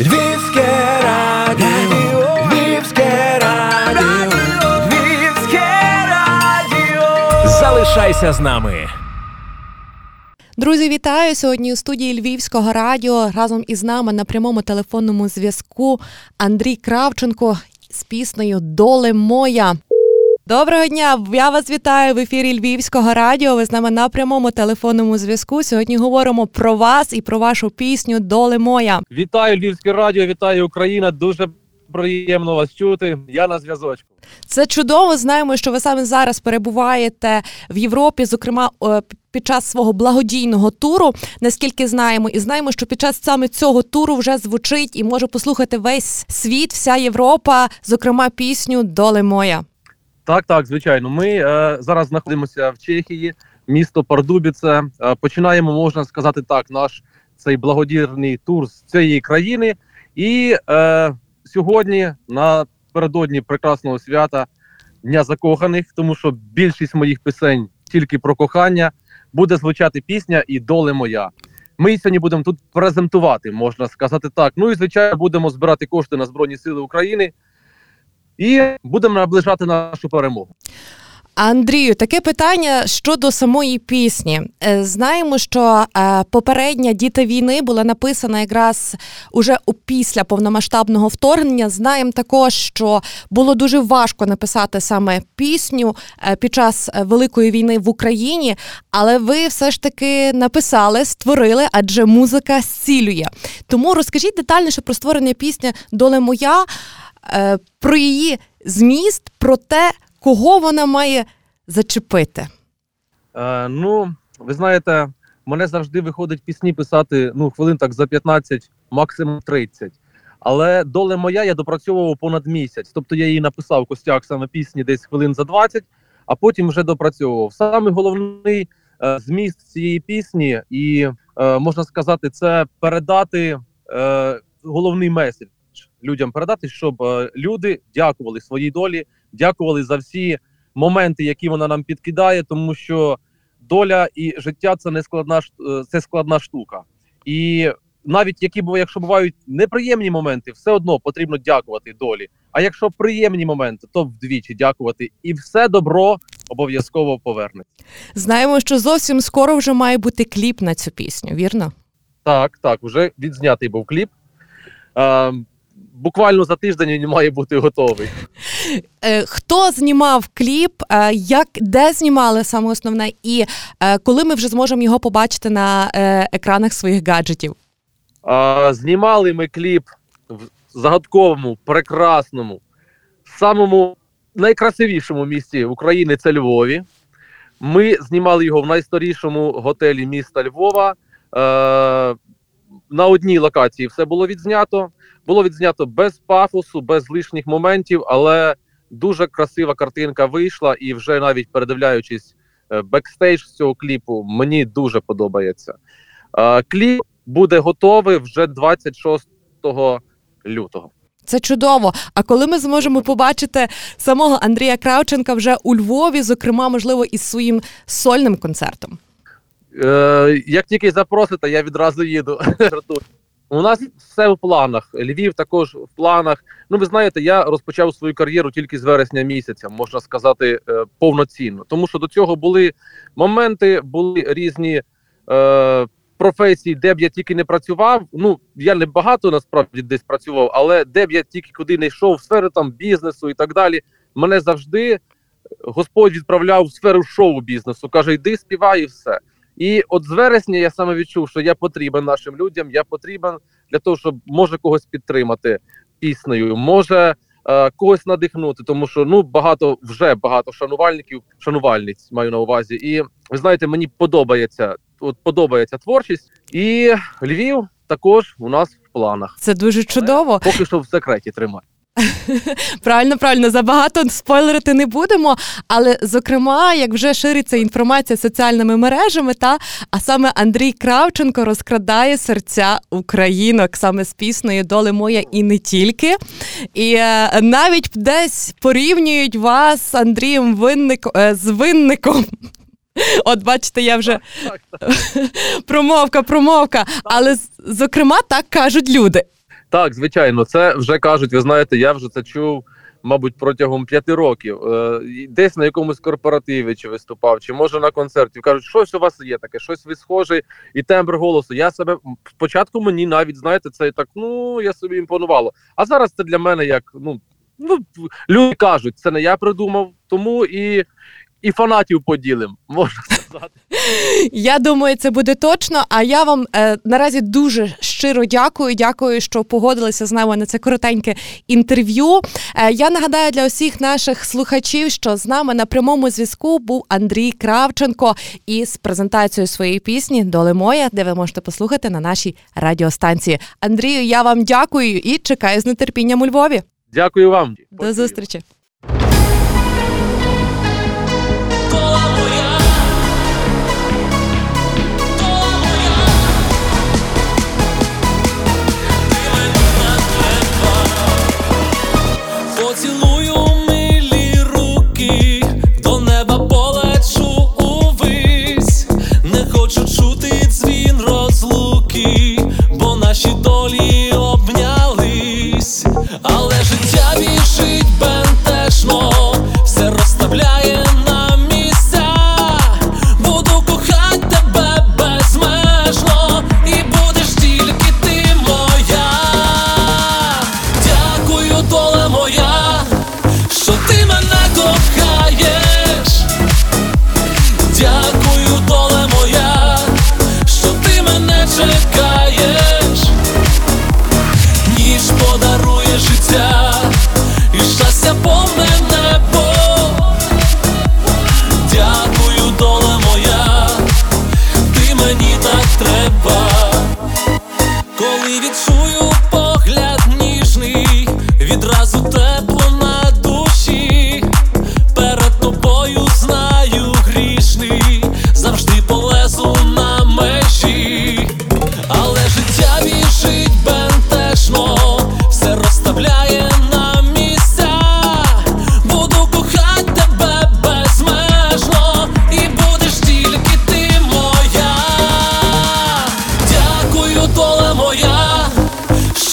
Львівське радіо, Львівське радіо, Львівське радіо. Залишайся з нами. Друзі, вітаю сьогодні у студії Львівського радіо. Разом із нами на прямому телефонному зв'язку Андрій Кравченко з піснею Доле моя. Доброго дня! Я вас вітаю в ефірі Львівського радіо. Ви з нами на прямому телефонному зв'язку. Сьогодні говоримо про вас і про вашу пісню Доле моя. Вітаю Львівське радіо, вітаю Україна. Дуже приємно вас чути. Я на зв'язочку. Це чудово. Знаємо, що ви саме зараз перебуваєте в Європі, зокрема е, під час свого благодійного туру. Наскільки знаємо, і знаємо, що під час саме цього туру вже звучить і може послухати весь світ, вся Європа, зокрема пісню Доле моя. Так, так, звичайно. Ми е, зараз знаходимося в Чехії, місто Пардубіце. Е, починаємо, можна сказати так, наш цей благодійний тур з цієї країни. І е, сьогодні, напередодні прекрасного свята Дня закоханих, тому що більшість моїх пісень тільки про кохання, буде звучати пісня і доле моя. Ми сьогодні будемо тут презентувати, можна сказати так. Ну і звичайно, будемо збирати кошти на Збройні Сили України і будемо наближати нашу перемогу. Андрію, таке питання щодо самої пісні. Е, знаємо, що е, попередня діти війни була написана якраз уже після повномасштабного вторгнення. Знаємо також, що було дуже важко написати саме пісню е, під час великої війни в Україні, але ви все ж таки написали, створили, адже музика зцілює. Тому розкажіть детальніше про створення пісні Доле моя. Е, про її зміст, про те, кого вона має зачепити. Е, Ну, ви знаєте, мене завжди виходить пісні писати ну, хвилин так за 15, максимум 30. Але доле моя я допрацьовував понад місяць. Тобто я її написав костяк саме пісні десь хвилин за 20, а потім вже допрацьовував. Саме головний е, зміст цієї пісні, і е, можна сказати, це передати е, головний меседж людям передати, щоб е, люди дякували своїй долі, дякували за всі моменти, які вона нам підкидає, тому що доля і життя це не складна е, це складна штука. І навіть які якщо бувають неприємні моменти, все одно потрібно дякувати долі. А якщо приємні моменти, то вдвічі дякувати, і все добро обов'язково повернеться. Знаємо, що зовсім скоро вже має бути кліп на цю пісню, вірно? Так, так, вже відзнятий був кліп. Ем, буквально за тиждень він має бути готовий. Е, хто знімав кліп? Е, як де знімали саме основне, і е, коли ми вже зможемо його побачити на екранах своїх гаджетів? Знімали ми кліп в загадковому, прекрасному, самому найкрасивішому місці України це Львові. Ми знімали його в найстарішому готелі міста Львова. На одній локації все було відзнято. Було відзнято без пафосу, без лишніх моментів, але дуже красива картинка вийшла, і вже навіть передивляючись е, бекстейдж з цього кліпу, мені дуже подобається. Е, кліп буде готовий вже 26 лютого. Це чудово. А коли ми зможемо побачити самого Андрія Кравченка вже у Львові, зокрема, можливо, із своїм сольним концертом? Е, Як тільки запросите, я відразу їду. У нас все в планах. Львів також в планах. Ну, ви знаєте, я розпочав свою кар'єру тільки з вересня місяця, можна сказати, е, повноцінно. Тому що до цього були моменти, були різні е, професії, де б я тільки не працював. Ну я не багато насправді десь працював, але де б я тільки куди не йшов, в сфери там бізнесу і так далі. Мене завжди Господь відправляв в сферу шоу-бізнесу. каже: йди, співай, і все. І от з вересня я саме відчув, що я потрібен нашим людям. Я потрібен для того, щоб може когось підтримати піснею, може е, когось надихнути, тому що ну багато вже багато шанувальників, шанувальниць маю на увазі. І ви знаєте, мені подобається от подобається творчість, і Львів також у нас в планах. Це дуже чудово. Але поки що в секреті тримати. Правильно, правильно, забагато спойлерити не будемо. Але, зокрема, як вже шириться інформація соціальними мережами, та а саме Андрій Кравченко розкрадає серця українок саме з піснею Доле моя і не тільки. І е, навіть десь порівнюють вас з Андрієм Винник, е, з винником. От, бачите, я вже промовка, промовка. Але, зокрема, так кажуть люди. Так, звичайно, це вже кажуть. Ви знаєте, я вже це чув, мабуть, протягом п'яти років. Е, десь на якомусь корпоративі чи виступав, чи може на концерті. Кажуть, щось у вас є таке, щось ви схожий, і тембр голосу. Я себе спочатку мені навіть знаєте, це так. Ну я собі імпонувало. А зараз це для мене як ну. Ну, люди кажуть, це не я придумав, тому і і фанатів поділим, можна сказати. Я думаю, це буде точно. А я вам е, наразі дуже щиро дякую. Дякую, що погодилися з нами на це коротеньке інтерв'ю. Е, я нагадаю для усіх наших слухачів, що з нами на прямому зв'язку був Андрій Кравченко із презентацією своєї пісні Доле моя, де ви можете послухати на нашій радіостанції. Андрію, я вам дякую і чекаю з нетерпінням у Львові. Дякую вам. До зустрічі.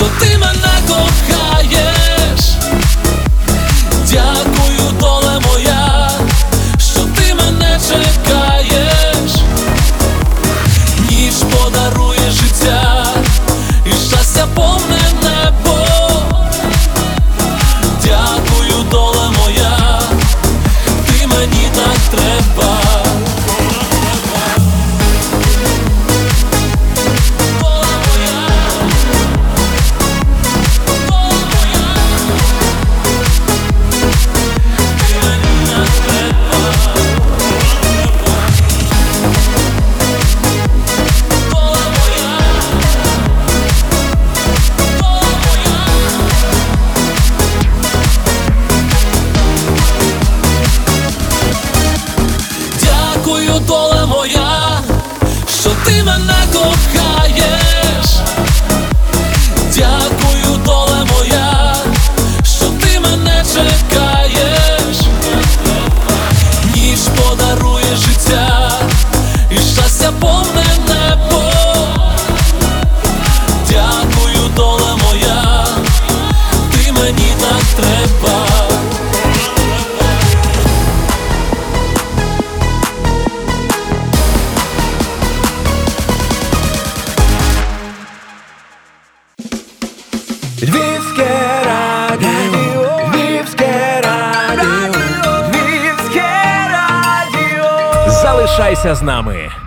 Що ти мене Залишайся з нами.